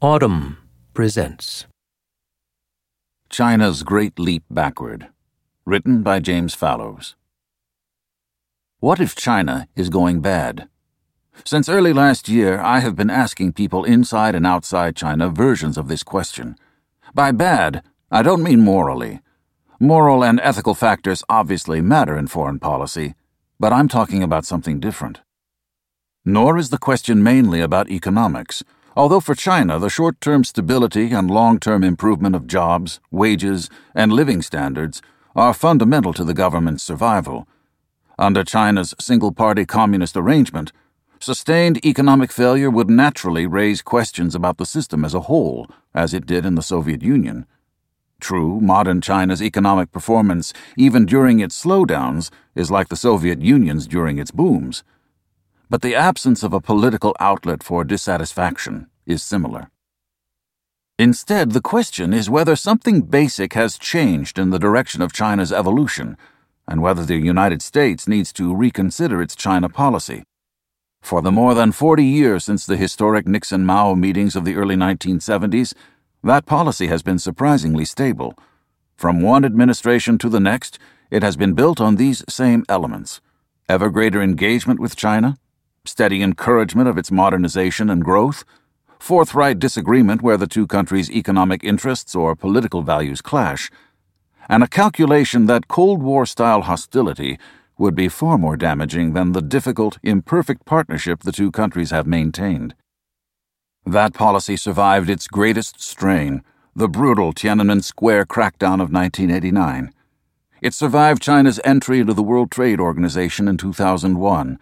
Audm presents China's Great Leap Backward, written by James Fallows. What if China is going bad? Since early last year, I have been asking people inside and outside China versions of this question. By bad, I don't mean morally. Moral and ethical factors obviously matter in foreign policy, but I'm talking about something different. Nor is the question mainly about economics Although for China, the short term stability and long term improvement of jobs, wages, and living standards are fundamental to the government's survival. Under China's single party communist arrangement, sustained economic failure would naturally raise questions about the system as a whole, as it did in the Soviet Union. True, modern China's economic performance, even during its slowdowns, is like the Soviet Union's during its booms but the absence of a political outlet for dissatisfaction is similar. Instead, the question is whether something basic has changed in the direction of China's evolution, and whether the United States needs to reconsider its China policy. For the more than 40 years since the historic Nixon Mao meetings of the early 1970s, that policy has been surprisingly stable. From one administration to the next, it has been built on these same elements ever greater engagement with China, steady encouragement of its modernization and growth, forthright disagreement where the two countries' economic interests or political values clash, and a calculation that Cold War style hostility would be far more damaging than the difficult, imperfect partnership the two countries have maintained. That policy survived its greatest strain, the brutal Tiananmen Square crackdown of 1989. It survived China's entry into the World Trade Organization in 2001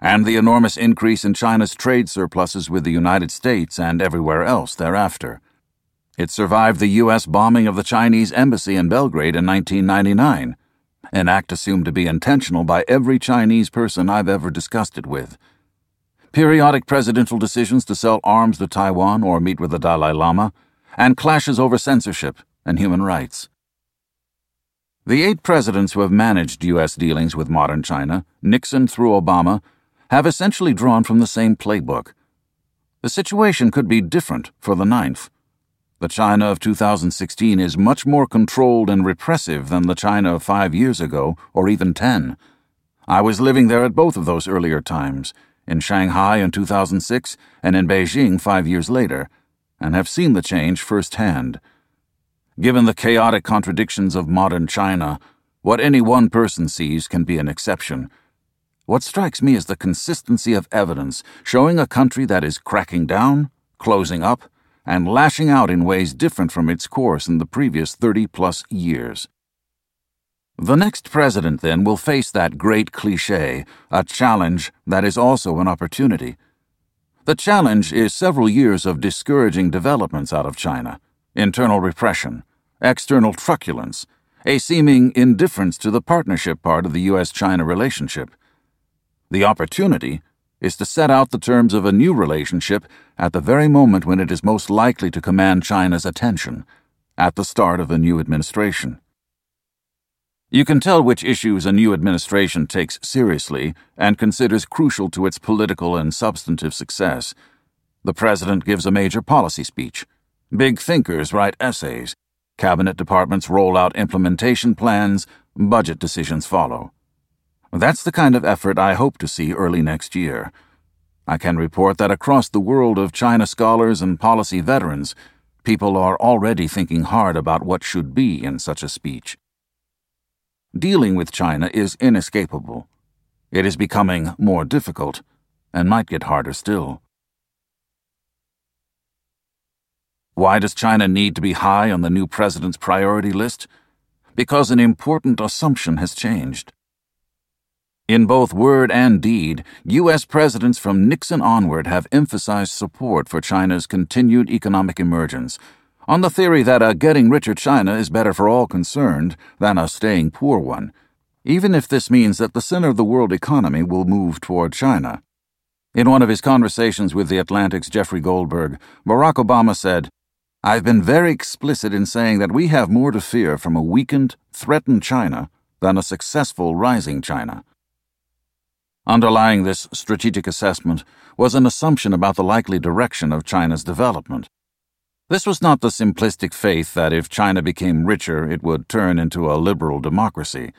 and the enormous increase in China's trade surpluses with the United States and everywhere else thereafter. It survived the U.S. bombing of the Chinese embassy in Belgrade in 1999, an act assumed to be intentional by every Chinese person I've ever discussed it with. Periodic presidential decisions to sell arms to Taiwan or meet with the Dalai Lama, and clashes over censorship and human rights. The eight presidents who have managed U.S. dealings with modern China, Nixon through Obama, have essentially drawn from the same playbook. The situation could be different for the ninth. The China of 2016 is much more controlled and repressive than the China of five years ago, or even ten. I was living there at both of those earlier times, in Shanghai in 2006 and in Beijing five years later, and have seen the change firsthand. Given the chaotic contradictions of modern China, what any one person sees can be an exception what strikes me is the consistency of evidence showing a country that is cracking down, closing up, and lashing out in ways different from its course in the previous 30 plus years. The next president, then, will face that great cliche, a challenge that is also an opportunity. The challenge is several years of discouraging developments out of China internal repression, external truculence, a seeming indifference to the partnership part of the U.S. China relationship. The opportunity is to set out the terms of a new relationship at the very moment when it is most likely to command China's attention, at the start of a new administration. You can tell which issues a new administration takes seriously and considers crucial to its political and substantive success. The president gives a major policy speech. Big thinkers write essays. Cabinet departments roll out implementation plans. Budget decisions follow. That's the kind of effort I hope to see early next year. I can report that across the world of China scholars and policy veterans, people are already thinking hard about what should be in such a speech. Dealing with China is inescapable. It is becoming more difficult, and might get harder still. Why does China need to be high on the new president's priority list? Because an important assumption has changed. In both word and deed, U.S. presidents from Nixon onward have emphasized support for China's continued economic emergence, on the theory that a getting richer China is better for all concerned than a staying poor one, even if this means that the center of the world economy will move toward China. In one of his conversations with the Atlantic's Jeffrey Goldberg, Barack Obama said, I've been very explicit in saying that we have more to fear from a weakened, threatened China than a successful rising China. Underlying this strategic assessment was an assumption about the likely direction of China's development, This was not the simplistic faith that if China became richer, it would turn into a liberal democracy.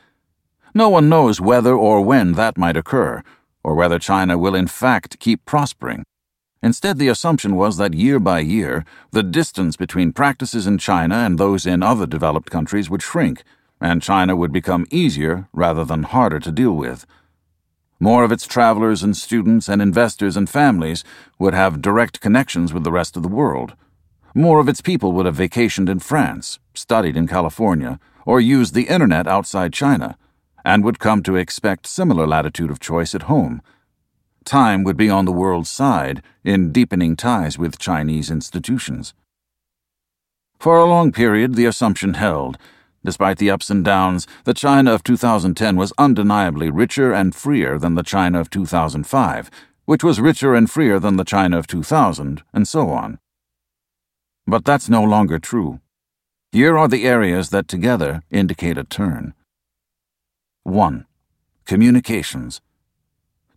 No one knows whether or when that might occur, or whether China will in fact keep prospering. Instead, the assumption was that year by year, the distance between practices in China and those in other developed countries would shrink, and China would become easier rather than harder to deal with. More of its travelers and students and investors and families would have direct connections with the rest of the world. More of its people would have vacationed in France, studied in California, or used the internet outside China, and would come to expect similar latitude of choice at home time would be on the world's side in deepening ties with Chinese institutions. For a long period, the assumption held. Despite the ups and downs, the China of 2010 was undeniably richer and freer than the China of 2005, which was richer and freer than the China of 2000, and so on. But that's no longer true. Here are the areas that together indicate a turn. 1. Communications.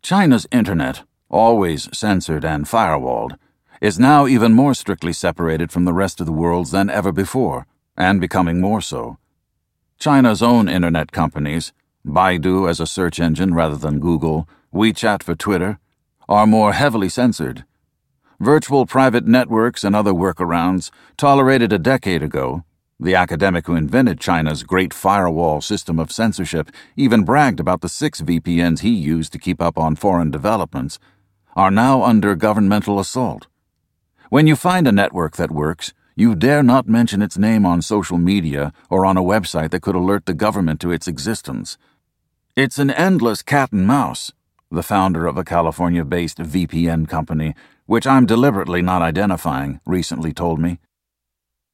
China's internet, always censored and firewalled, is now even more strictly separated from the rest of the world's than ever before, and becoming more so. China's own internet companies, Baidu as a search engine rather than Google, WeChat for Twitter, are more heavily censored. Virtual private networks and other workarounds, tolerated a decade ago, the academic who invented China's great firewall system of censorship even bragged about the six VPNs he used to keep up on foreign developments, are now under governmental assault. When you find a network that works, you dare not mention its name on social media or on a website that could alert the government to its existence. It's an endless cat and mouse, the founder of a California based VPN company, which I'm deliberately not identifying, recently told me.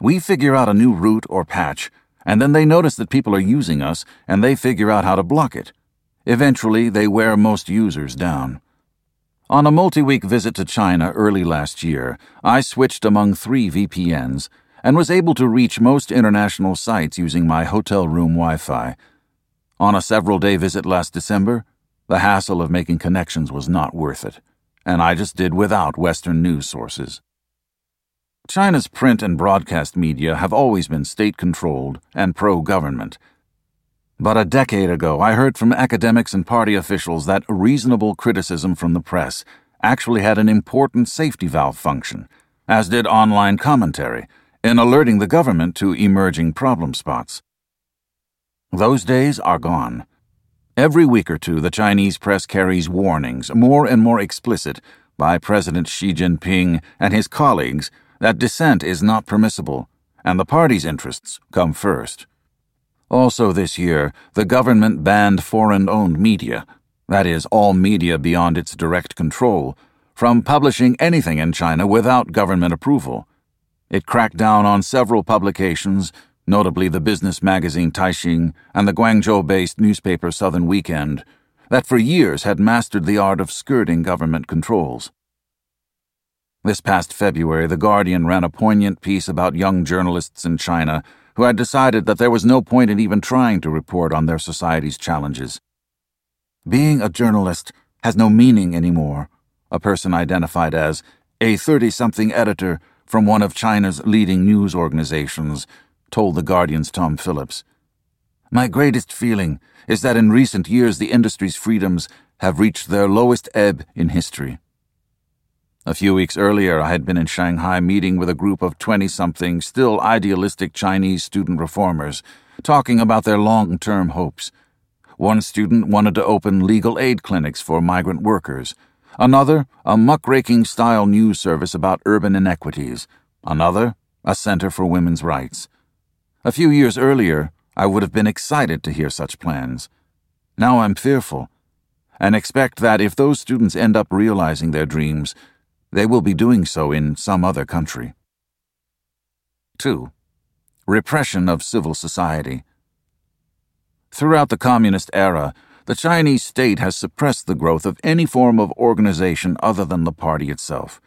We figure out a new route or patch, and then they notice that people are using us, and they figure out how to block it. Eventually, they wear most users down. On a multi week visit to China early last year, I switched among three VPNs and was able to reach most international sites using my hotel room Wi Fi. On a several day visit last December, the hassle of making connections was not worth it, and I just did without Western news sources. China's print and broadcast media have always been state controlled and pro government. But a decade ago, I heard from academics and party officials that reasonable criticism from the press actually had an important safety valve function, as did online commentary, in alerting the government to emerging problem spots. Those days are gone. Every week or two, the Chinese press carries warnings, more and more explicit, by President Xi Jinping and his colleagues that dissent is not permissible, and the party's interests come first. Also, this year, the government banned foreign owned media, that is, all media beyond its direct control, from publishing anything in China without government approval. It cracked down on several publications, notably the business magazine Caixin and the Guangzhou based newspaper Southern Weekend, that for years had mastered the art of skirting government controls. This past February, The Guardian ran a poignant piece about young journalists in China who had decided that there was no point in even trying to report on their society's challenges. Being a journalist has no meaning anymore, a person identified as a 30 something editor from one of China's leading news organizations told The Guardian's Tom Phillips. My greatest feeling is that in recent years the industry's freedoms have reached their lowest ebb in history. A few weeks earlier, I had been in Shanghai meeting with a group of 20 something, still idealistic Chinese student reformers, talking about their long term hopes. One student wanted to open legal aid clinics for migrant workers, another, a muckraking style news service about urban inequities, another, a center for women's rights. A few years earlier, I would have been excited to hear such plans. Now I'm fearful, and expect that if those students end up realizing their dreams, they will be doing so in some other country. 2. Repression of civil society. Throughout the communist era, the Chinese state has suppressed the growth of any form of organization other than the party itself.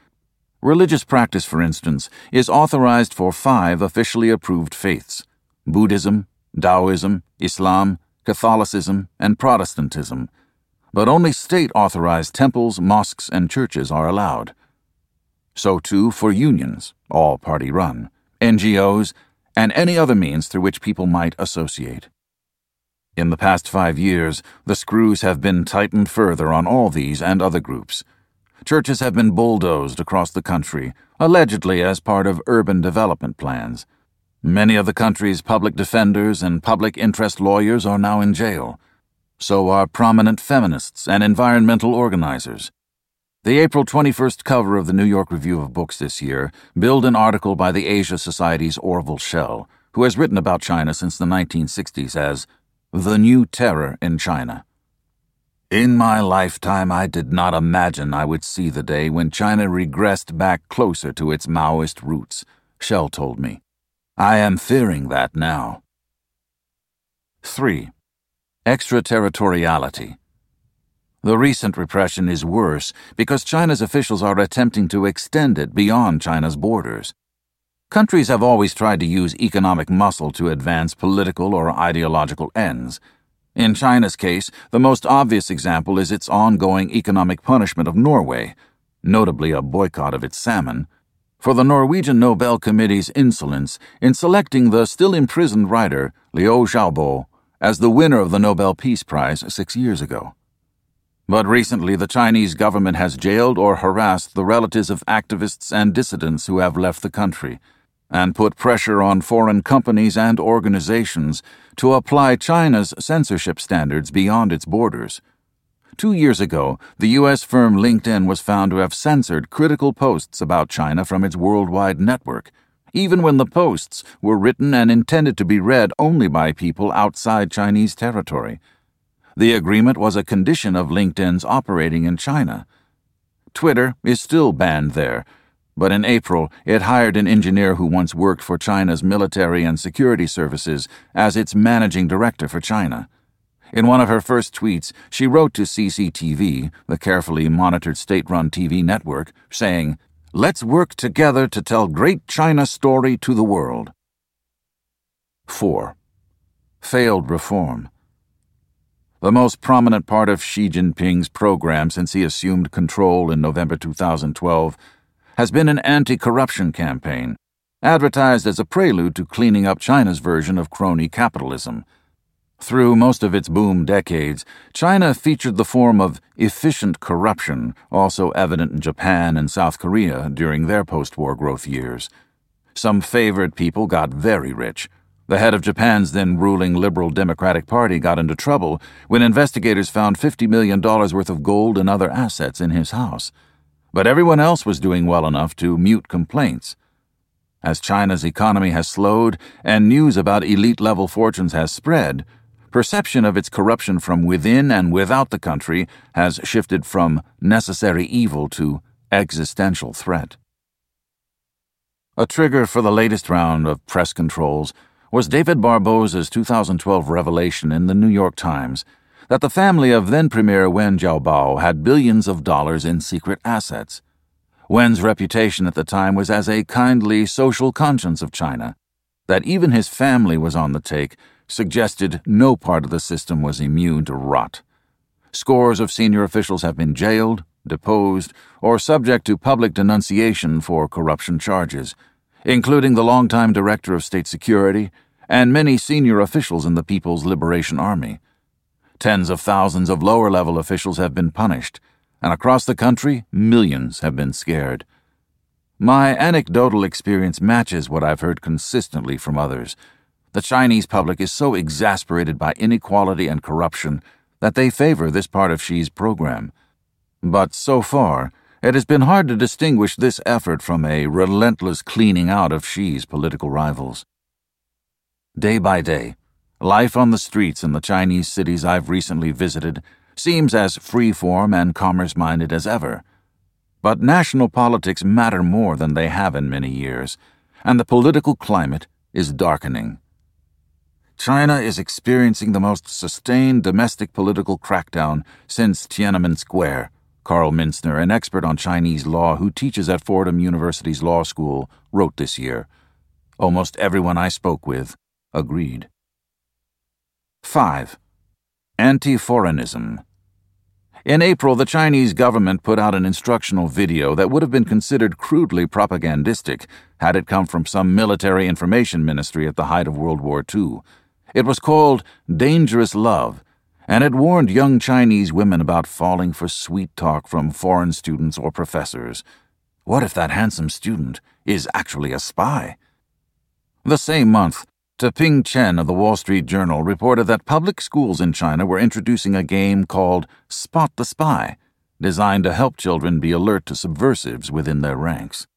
Religious practice, for instance, is authorized for five officially approved faiths Buddhism, Taoism, Islam, Catholicism, and Protestantism. But only state authorized temples, mosques, and churches are allowed. So too for unions, all party run, NGOs, and any other means through which people might associate. In the past five years, the screws have been tightened further on all these and other groups. Churches have been bulldozed across the country, allegedly as part of urban development plans. Many of the country's public defenders and public interest lawyers are now in jail. So are prominent feminists and environmental organizers. The April 21st cover of the New York Review of Books this year billed an article by the Asia Society's Orville Schell, who has written about China since the 1960s as The New Terror in China. In my lifetime, I did not imagine I would see the day when China regressed back closer to its Maoist roots, Schell told me. I am fearing that now. 3. Extraterritoriality. The recent repression is worse because China's officials are attempting to extend it beyond China's borders. Countries have always tried to use economic muscle to advance political or ideological ends. In China's case, the most obvious example is its ongoing economic punishment of Norway, notably a boycott of its salmon, for the Norwegian Nobel Committee's insolence in selecting the still imprisoned writer Liu Xiaobo as the winner of the Nobel Peace Prize six years ago. But recently, the Chinese government has jailed or harassed the relatives of activists and dissidents who have left the country, and put pressure on foreign companies and organizations to apply China's censorship standards beyond its borders. Two years ago, the U.S. firm LinkedIn was found to have censored critical posts about China from its worldwide network, even when the posts were written and intended to be read only by people outside Chinese territory. The agreement was a condition of LinkedIn's operating in China. Twitter is still banned there, but in April it hired an engineer who once worked for China's military and security services as its managing director for China. In one of her first tweets, she wrote to CCTV, the carefully monitored state run TV network, saying, Let's work together to tell great China story to the world. 4. Failed reform. The most prominent part of Xi Jinping's program since he assumed control in November 2012 has been an anti corruption campaign, advertised as a prelude to cleaning up China's version of crony capitalism. Through most of its boom decades, China featured the form of efficient corruption, also evident in Japan and South Korea during their post war growth years. Some favored people got very rich the head of Japan's then ruling Liberal Democratic Party got into trouble when investigators found $50 million worth of gold and other assets in his house. But everyone else was doing well enough to mute complaints. As China's economy has slowed and news about elite level fortunes has spread, perception of its corruption from within and without the country has shifted from necessary evil to existential threat. A trigger for the latest round of press controls was David Barboza's 2012 revelation in the New York Times that the family of then Premier Wen Jiabao had billions of dollars in secret assets. Wen's reputation at the time was as a kindly social conscience of China. That even his family was on the take suggested no part of the system was immune to rot. Scores of senior officials have been jailed, deposed, or subject to public denunciation for corruption charges including the longtime Director of State Security and many senior officials in the People's Liberation Army. Tens of thousands of lower level officials have been punished, and across the country, millions have been scared. My anecdotal experience matches what I've heard consistently from others. The Chinese public is so exasperated by inequality and corruption that they favor this part of Xi's program. But so far, it has been hard to distinguish this effort from a relentless cleaning out of Xi's political rivals. Day by day, life on the streets in the Chinese cities I've recently visited seems as free-form and commerce-minded as ever. But national politics matter more than they have in many years, and the political climate is darkening. China is experiencing the most sustained domestic political crackdown since Tiananmen Square Carl Minzner, an expert on Chinese law who teaches at Fordham University's law school, wrote this year. Almost everyone I spoke with agreed. 5. Anti foreignism. In April, the Chinese government put out an instructional video that would have been considered crudely propagandistic had it come from some military information ministry at the height of World War II. It was called Dangerous Love, and it warned young Chinese women about falling for sweet talk from foreign students or professors. What if that handsome student is actually a spy? The same month, Ping Chen of the Wall Street Journal reported that public schools in China were introducing a game called Spot the Spy, designed to help children be alert to subversives within their ranks.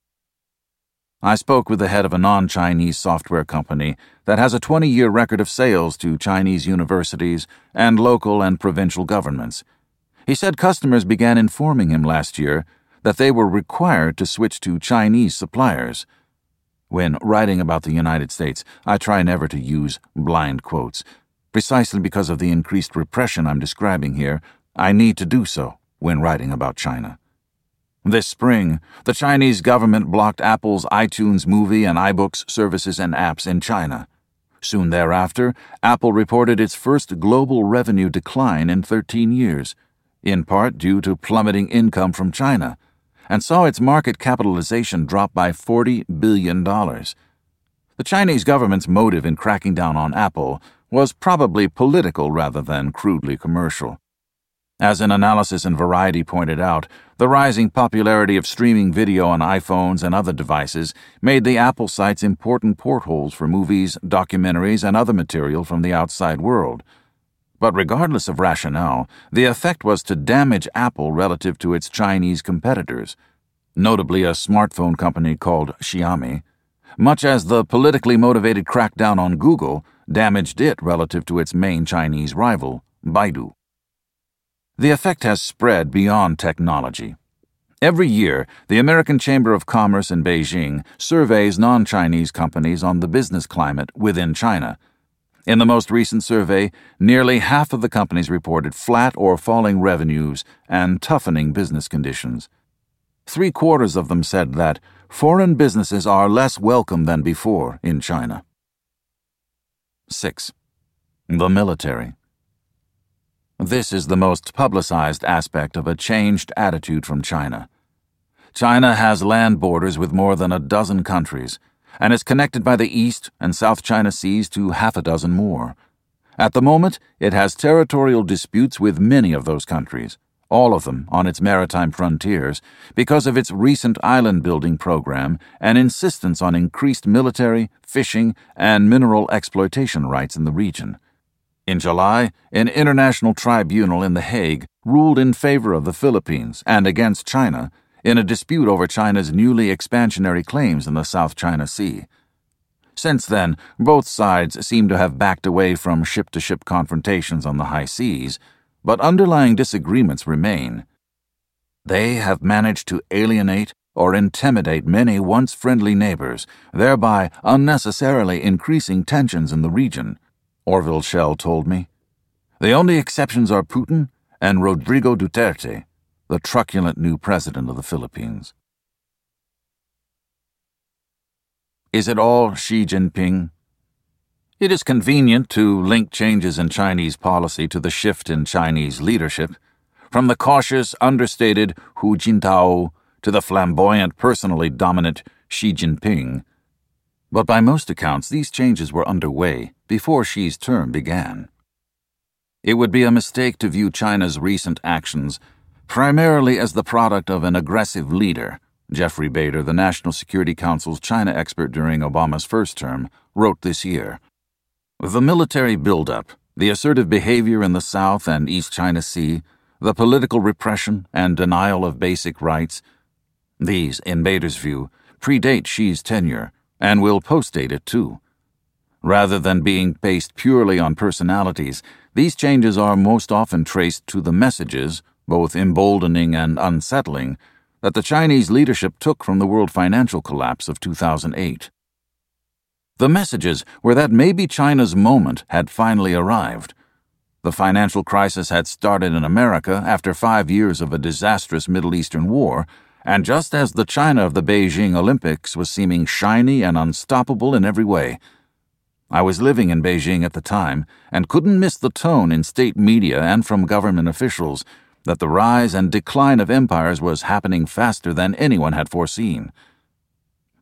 I spoke with the head of a non Chinese software company that has a 20 year record of sales to Chinese universities and local and provincial governments. He said customers began informing him last year that they were required to switch to Chinese suppliers when writing about the United States, I try never to use blind quotes. Precisely because of the increased repression I'm describing here, I need to do so when writing about China. This spring, the Chinese government blocked Apple's iTunes movie and iBooks services and apps in China. Soon thereafter, Apple reported its first global revenue decline in 13 years, in part due to plummeting income from China and saw its market capitalization drop by $40 billion. The Chinese government's motive in cracking down on Apple was probably political rather than crudely commercial. As an analysis in Variety pointed out, the rising popularity of streaming video on iPhones and other devices made the Apple sites important portholes for movies, documentaries, and other material from the outside world. But regardless of rationale, the effect was to damage Apple relative to its Chinese competitors, notably a smartphone company called Xiaomi, much as the politically motivated crackdown on Google damaged it relative to its main Chinese rival, Baidu. The effect has spread beyond technology. Every year, the American Chamber of Commerce in Beijing surveys non Chinese companies on the business climate within China in the most recent survey, nearly half of the companies reported flat or falling revenues and toughening business conditions. Three quarters of them said that foreign businesses are less welcome than before in China. 6. The military. This is the most publicized aspect of a changed attitude from China. China has land borders with more than a dozen countries and is connected by the East and South China Seas to half a dozen more. At the moment, it has territorial disputes with many of those countries, all of them on its maritime frontiers, because of its recent island building program and insistence on increased military, fishing, and mineral exploitation rights in the region. In July, an international tribunal in The Hague ruled in favor of the Philippines and against China in a dispute over China's newly expansionary claims in the South China Sea. Since then, both sides seem to have backed away from ship to ship confrontations on the high seas, but underlying disagreements remain. They have managed to alienate or intimidate many once friendly neighbors, thereby unnecessarily increasing tensions in the region, Orville Schell told me. The only exceptions are Putin and Rodrigo Duterte the truculent new president of the Philippines. Is it all Xi Jinping? It is convenient to link changes in Chinese policy to the shift in Chinese leadership, from the cautious, understated Hu Jintao to the flamboyant, personally dominant Xi Jinping. But by most accounts, these changes were underway before Xi's term began. It would be a mistake to view China's recent actions primarily as the product of an aggressive leader. Jeffrey Bader, the National Security Council's China expert during Obama's first term, wrote this year. The military buildup, the assertive behavior in the South and East China Sea, the political repression and denial of basic rights, these, in Bader's view, predate Xi's tenure and will postdate it too. Rather than being based purely on personalities, these changes are most often traced to the messages both emboldening and unsettling, that the Chinese leadership took from the world financial collapse of 2008. The messages were that maybe China's moment had finally arrived. The financial crisis had started in America after five years of a disastrous Middle Eastern war, and just as the China of the Beijing Olympics was seeming shiny and unstoppable in every way. I was living in Beijing at the time and couldn't miss the tone in state media and from government officials that the rise and decline of empires was happening faster than anyone had foreseen.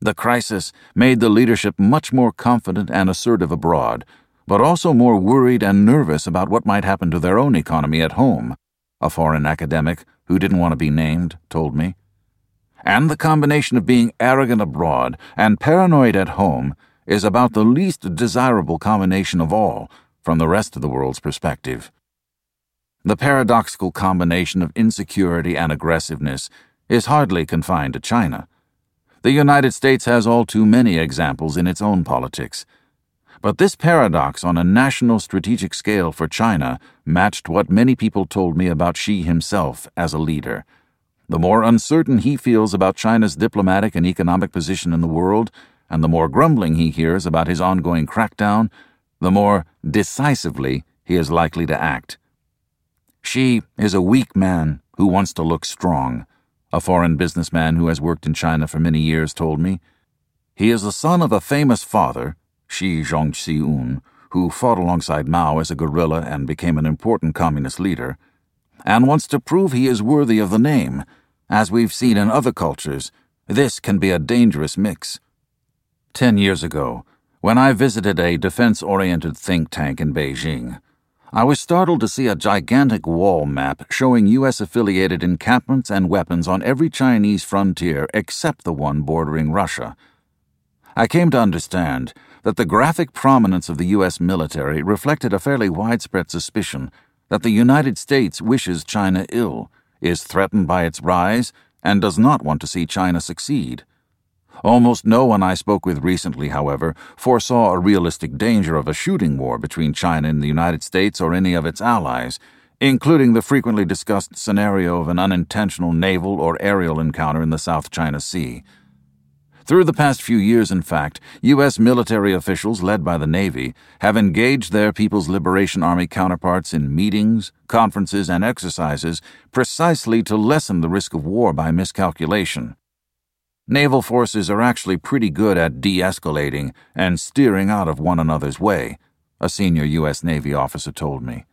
The crisis made the leadership much more confident and assertive abroad, but also more worried and nervous about what might happen to their own economy at home, a foreign academic who didn't want to be named told me. And the combination of being arrogant abroad and paranoid at home is about the least desirable combination of all from the rest of the world's perspective. The paradoxical combination of insecurity and aggressiveness is hardly confined to China. The United States has all too many examples in its own politics. But this paradox on a national strategic scale for China matched what many people told me about Xi himself as a leader. The more uncertain he feels about China's diplomatic and economic position in the world, and the more grumbling he hears about his ongoing crackdown, the more decisively he is likely to act. Xi is a weak man who wants to look strong, a foreign businessman who has worked in China for many years told me. He is the son of a famous father, Xi Zhongxun, who fought alongside Mao as a guerrilla and became an important communist leader, and wants to prove he is worthy of the name. As we've seen in other cultures, this can be a dangerous mix. Ten years ago, when I visited a defense oriented think tank in Beijing, I was startled to see a gigantic wall map showing U.S. affiliated encampments and weapons on every Chinese frontier except the one bordering Russia. I came to understand that the graphic prominence of the U.S. military reflected a fairly widespread suspicion that the United States wishes China ill, is threatened by its rise, and does not want to see China succeed. Almost no one I spoke with recently, however, foresaw a realistic danger of a shooting war between China and the United States or any of its allies, including the frequently discussed scenario of an unintentional naval or aerial encounter in the South China Sea. Through the past few years, in fact, U.S. military officials led by the Navy have engaged their People's Liberation Army counterparts in meetings, conferences, and exercises precisely to lessen the risk of war by miscalculation. Naval forces are actually pretty good at de escalating and steering out of one another's way, a senior U.S. Navy officer told me.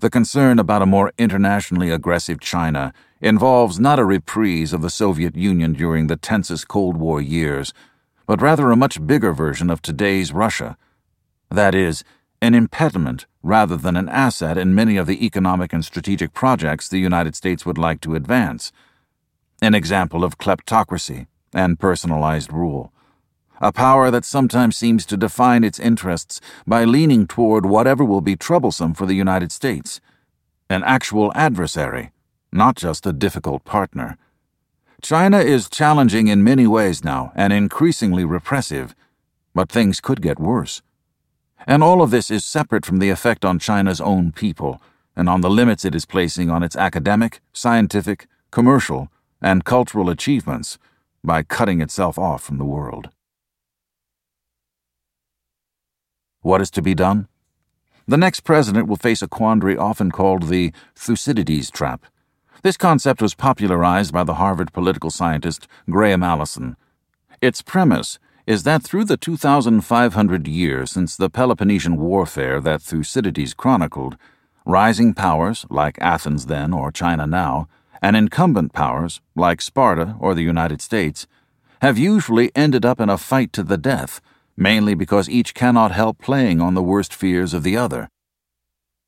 The concern about a more internationally aggressive China involves not a reprise of the Soviet Union during the tensest Cold War years, but rather a much bigger version of today's Russia. That is, an impediment rather than an asset in many of the economic and strategic projects the United States would like to advance an example of kleptocracy and personalized rule. A power that sometimes seems to define its interests by leaning toward whatever will be troublesome for the United States. An actual adversary, not just a difficult partner. China is challenging in many ways now and increasingly repressive, but things could get worse. And all of this is separate from the effect on China's own people and on the limits it is placing on its academic, scientific, commercial, and cultural achievements by cutting itself off from the world. What is to be done? The next president will face a quandary often called the Thucydides trap. This concept was popularized by the Harvard political scientist Graham Allison. Its premise is that through the 2,500 years since the Peloponnesian Warfare that Thucydides chronicled, rising powers, like Athens then or China now, and incumbent powers, like Sparta or the United States, have usually ended up in a fight to the death, mainly because each cannot help playing on the worst fears of the other.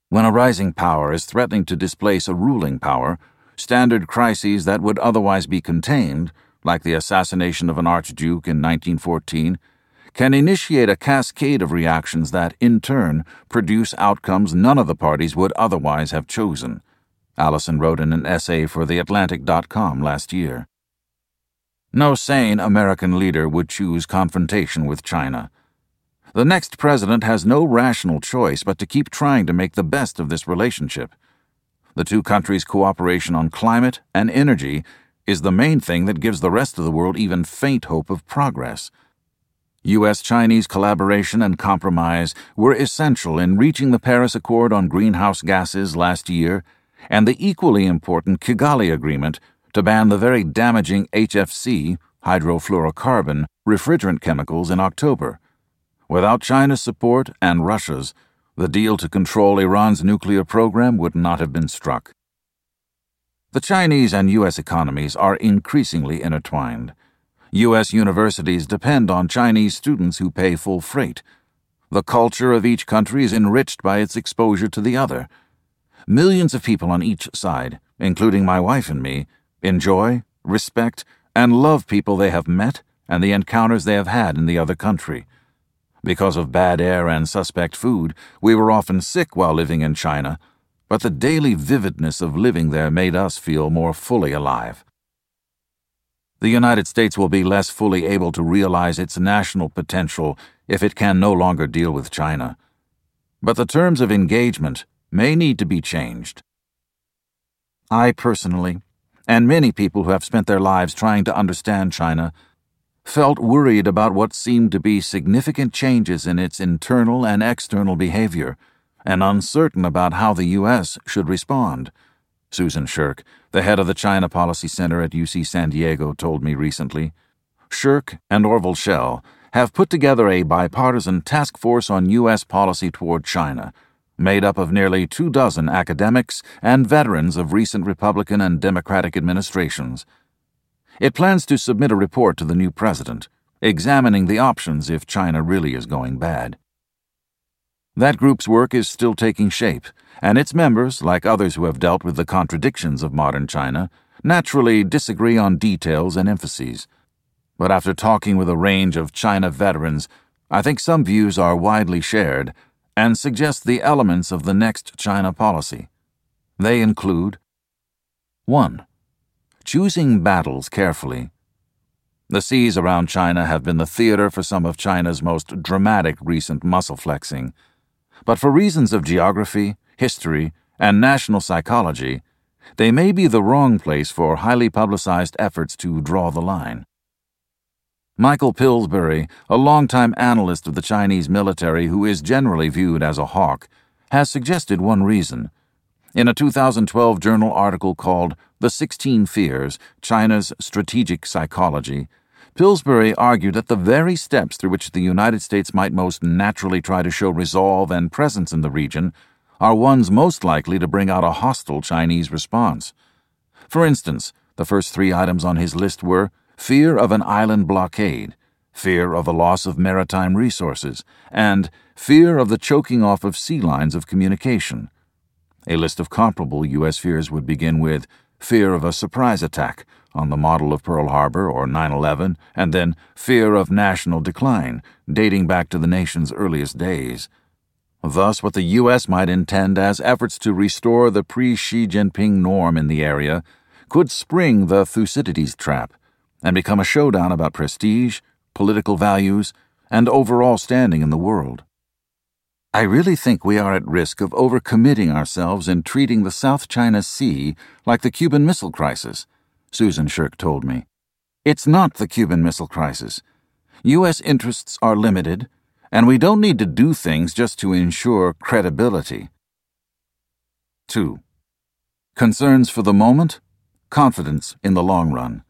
When a rising power is threatening to displace a ruling power, standard crises that would otherwise be contained, like the assassination of an archduke in 1914, can initiate a cascade of reactions that, in turn, produce outcomes none of the parties would otherwise have chosen. Allison wrote in an essay for TheAtlantic.com last year. No sane American leader would choose confrontation with China. The next president has no rational choice but to keep trying to make the best of this relationship. The two countries' cooperation on climate and energy is the main thing that gives the rest of the world even faint hope of progress. U.S. Chinese collaboration and compromise were essential in reaching the Paris Accord on greenhouse gases last year and the equally important Kigali Agreement to ban the very damaging HFC, hydrofluorocarbon, refrigerant chemicals in October. Without China's support and Russia's, the deal to control Iran's nuclear program would not have been struck. The Chinese and U.S. economies are increasingly intertwined. U.S. universities depend on Chinese students who pay full freight. The culture of each country is enriched by its exposure to the other. Millions of people on each side, including my wife and me, enjoy, respect, and love people they have met and the encounters they have had in the other country. Because of bad air and suspect food, we were often sick while living in China, but the daily vividness of living there made us feel more fully alive. The United States will be less fully able to realize its national potential if it can no longer deal with China. But the terms of engagement may need to be changed. I personally, and many people who have spent their lives trying to understand China, felt worried about what seemed to be significant changes in its internal and external behavior, and uncertain about how the U.S. should respond. Susan Shirk, the head of the China Policy Center at UC San Diego, told me recently. Shirk and Orville Schell have put together a bipartisan task force on U.S. policy toward China, made up of nearly two dozen academics and veterans of recent Republican and Democratic administrations. It plans to submit a report to the new president, examining the options if China really is going bad. That group's work is still taking shape, and its members, like others who have dealt with the contradictions of modern China, naturally disagree on details and emphases. But after talking with a range of China veterans, I think some views are widely shared and suggest the elements of the next China policy. They include 1 choosing battles carefully. The seas around China have been the theater for some of China's most dramatic recent muscle flexing. But for reasons of geography, history, and national psychology, they may be the wrong place for highly publicized efforts to draw the line. Michael Pillsbury, a longtime analyst of the Chinese military who is generally viewed as a hawk, has suggested one reason. In a 2012 journal article called The 16 Fears China's Strategic Psychology, Pillsbury argued that the very steps through which the United States might most naturally try to show resolve and presence in the region are ones most likely to bring out a hostile Chinese response. For instance, the first three items on his list were fear of an island blockade, fear of a loss of maritime resources, and fear of the choking off of sea lines of communication. A list of comparable U.S. fears would begin with fear of a surprise attack on the model of Pearl Harbor or 9 11, and then fear of national decline, dating back to the nation's earliest days. Thus, what the U.S. might intend as efforts to restore the pre Xi Jinping norm in the area could spring the Thucydides trap and become a showdown about prestige, political values, and overall standing in the world. I really think we are at risk of overcommitting ourselves in treating the South China Sea like the Cuban Missile Crisis, Susan Shirk told me. It's not the Cuban Missile Crisis. U.S. interests are limited, and we don't need to do things just to ensure credibility. 2. Concerns for the moment, confidence in the long run.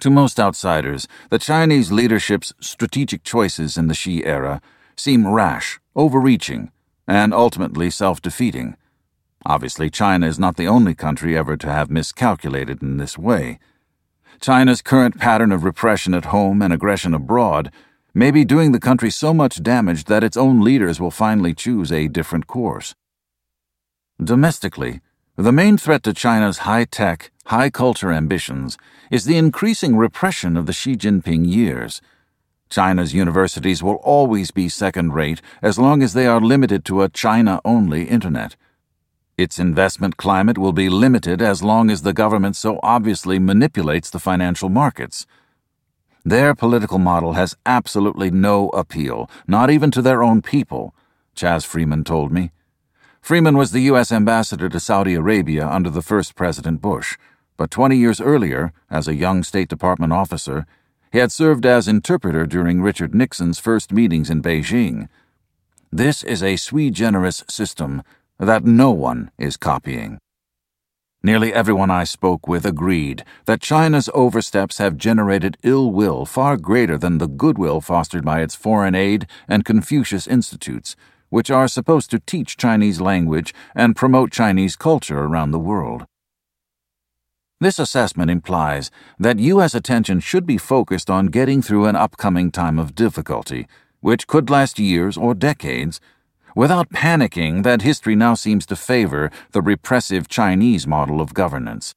To most outsiders, the Chinese leadership's strategic choices in the Xi era seem rash overreaching, and ultimately self defeating. Obviously, China is not the only country ever to have miscalculated in this way. China's current pattern of repression at home and aggression abroad may be doing the country so much damage that its own leaders will finally choose a different course. Domestically, the main threat to China's high tech, high culture ambitions is the increasing repression of the Xi Jinping years China's universities will always be second rate as long as they are limited to a China only Internet. Its investment climate will be limited as long as the government so obviously manipulates the financial markets. Their political model has absolutely no appeal, not even to their own people, Chas Freeman told me. Freeman was the U.S. ambassador to Saudi Arabia under the first President Bush, but 20 years earlier, as a young State Department officer, he had served as interpreter during Richard Nixon's first meetings in Beijing. This is a sui generis system that no one is copying. Nearly everyone I spoke with agreed that China's oversteps have generated ill will far greater than the goodwill fostered by its foreign aid and Confucius institutes, which are supposed to teach Chinese language and promote Chinese culture around the world. This assessment implies that U.S. attention should be focused on getting through an upcoming time of difficulty, which could last years or decades, without panicking that history now seems to favor the repressive Chinese model of governance.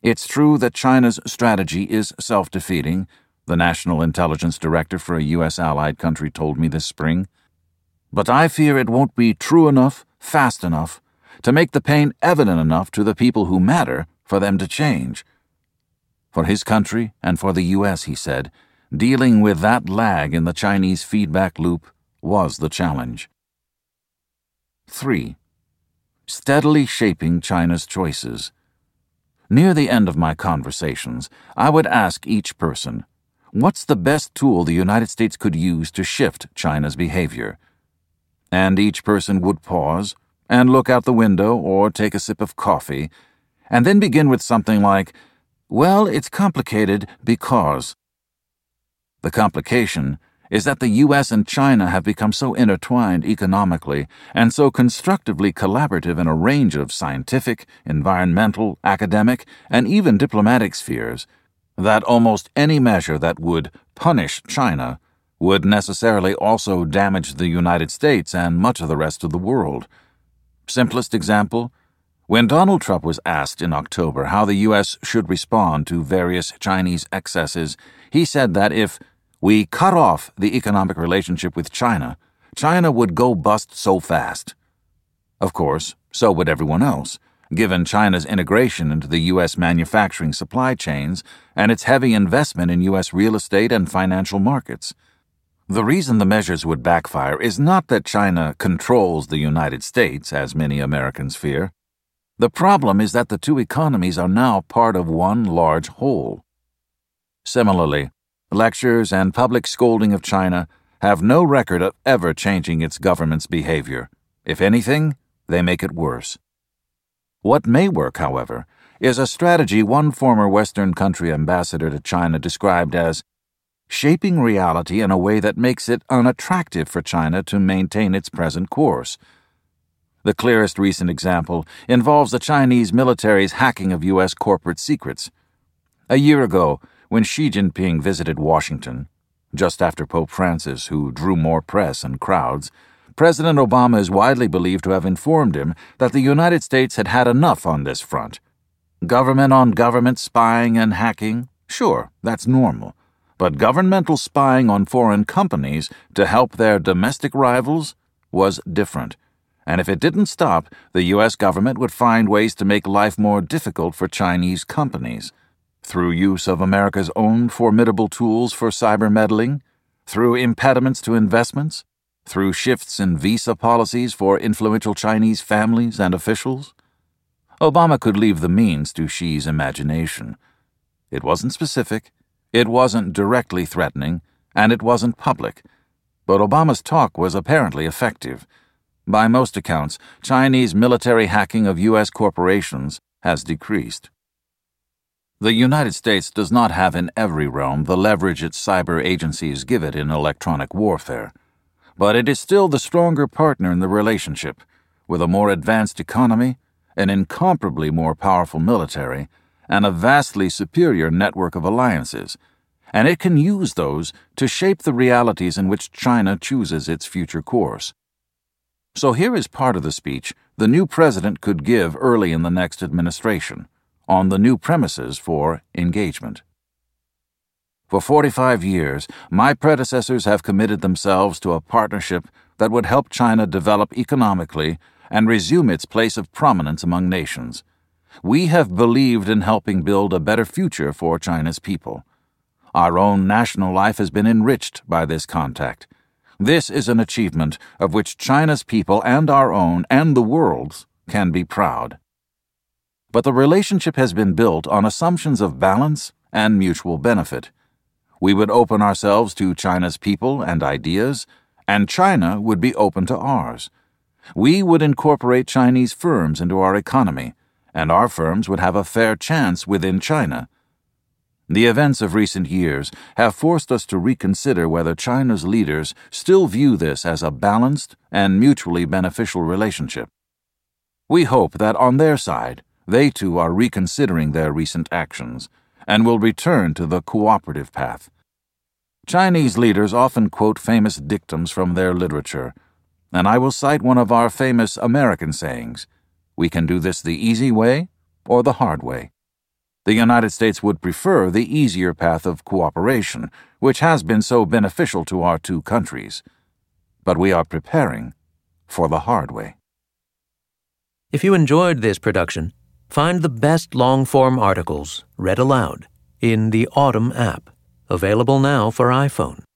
It's true that China's strategy is self defeating, the National Intelligence Director for a U.S. allied country told me this spring. But I fear it won't be true enough, fast enough, to make the pain evident enough to the people who matter for them to change. For his country and for the U.S., he said, dealing with that lag in the Chinese feedback loop was the challenge. 3. Steadily shaping China's choices. Near the end of my conversations, I would ask each person, What's the best tool the United States could use to shift China's behavior? And each person would pause and look out the window or take a sip of coffee and then begin with something like, Well, it's complicated because. The complication is that the U.S. and China have become so intertwined economically and so constructively collaborative in a range of scientific, environmental, academic, and even diplomatic spheres that almost any measure that would punish China would necessarily also damage the United States and much of the rest of the world. Simplest example when Donald Trump was asked in October how the U.S. should respond to various Chinese excesses, he said that if we cut off the economic relationship with China, China would go bust so fast. Of course, so would everyone else, given China's integration into the U.S. manufacturing supply chains and its heavy investment in U.S. real estate and financial markets. The reason the measures would backfire is not that China controls the United States, as many Americans fear. The problem is that the two economies are now part of one large whole. Similarly, lectures and public scolding of China have no record of ever changing its government's behavior. If anything, they make it worse. What may work, however, is a strategy one former Western country ambassador to China described as shaping reality in a way that makes it unattractive for China to maintain its present course the clearest recent example involves the Chinese military's hacking of U.S. corporate secrets. A year ago, when Xi Jinping visited Washington, just after Pope Francis, who drew more press and crowds, President Obama is widely believed to have informed him that the United States had had enough on this front. Government on government spying and hacking? Sure, that's normal. But governmental spying on foreign companies to help their domestic rivals was different and if it didn't stop, the U.S. government would find ways to make life more difficult for Chinese companies. Through use of America's own formidable tools for cyber meddling, through impediments to investments, through shifts in visa policies for influential Chinese families and officials. Obama could leave the means to Xi's imagination. It wasn't specific, it wasn't directly threatening, and it wasn't public. But Obama's talk was apparently effective by most accounts, Chinese military hacking of U.S. corporations has decreased. The United States does not have in every realm the leverage its cyber agencies give it in electronic warfare, but it is still the stronger partner in the relationship, with a more advanced economy, an incomparably more powerful military, and a vastly superior network of alliances, and it can use those to shape the realities in which China chooses its future course. So here is part of the speech the new president could give early in the next administration on the new premises for engagement. For 45 years, my predecessors have committed themselves to a partnership that would help China develop economically and resume its place of prominence among nations. We have believed in helping build a better future for China's people. Our own national life has been enriched by this contact this is an achievement of which China's people and our own and the world's can be proud. But the relationship has been built on assumptions of balance and mutual benefit. We would open ourselves to China's people and ideas, and China would be open to ours. We would incorporate Chinese firms into our economy, and our firms would have a fair chance within China the events of recent years have forced us to reconsider whether China's leaders still view this as a balanced and mutually beneficial relationship. We hope that on their side, they too are reconsidering their recent actions and will return to the cooperative path. Chinese leaders often quote famous dictums from their literature, and I will cite one of our famous American sayings We can do this the easy way or the hard way. The United States would prefer the easier path of cooperation, which has been so beneficial to our two countries. But we are preparing for the hard way. If you enjoyed this production, find the best long form articles read aloud in the Audm app, available now for iPhone.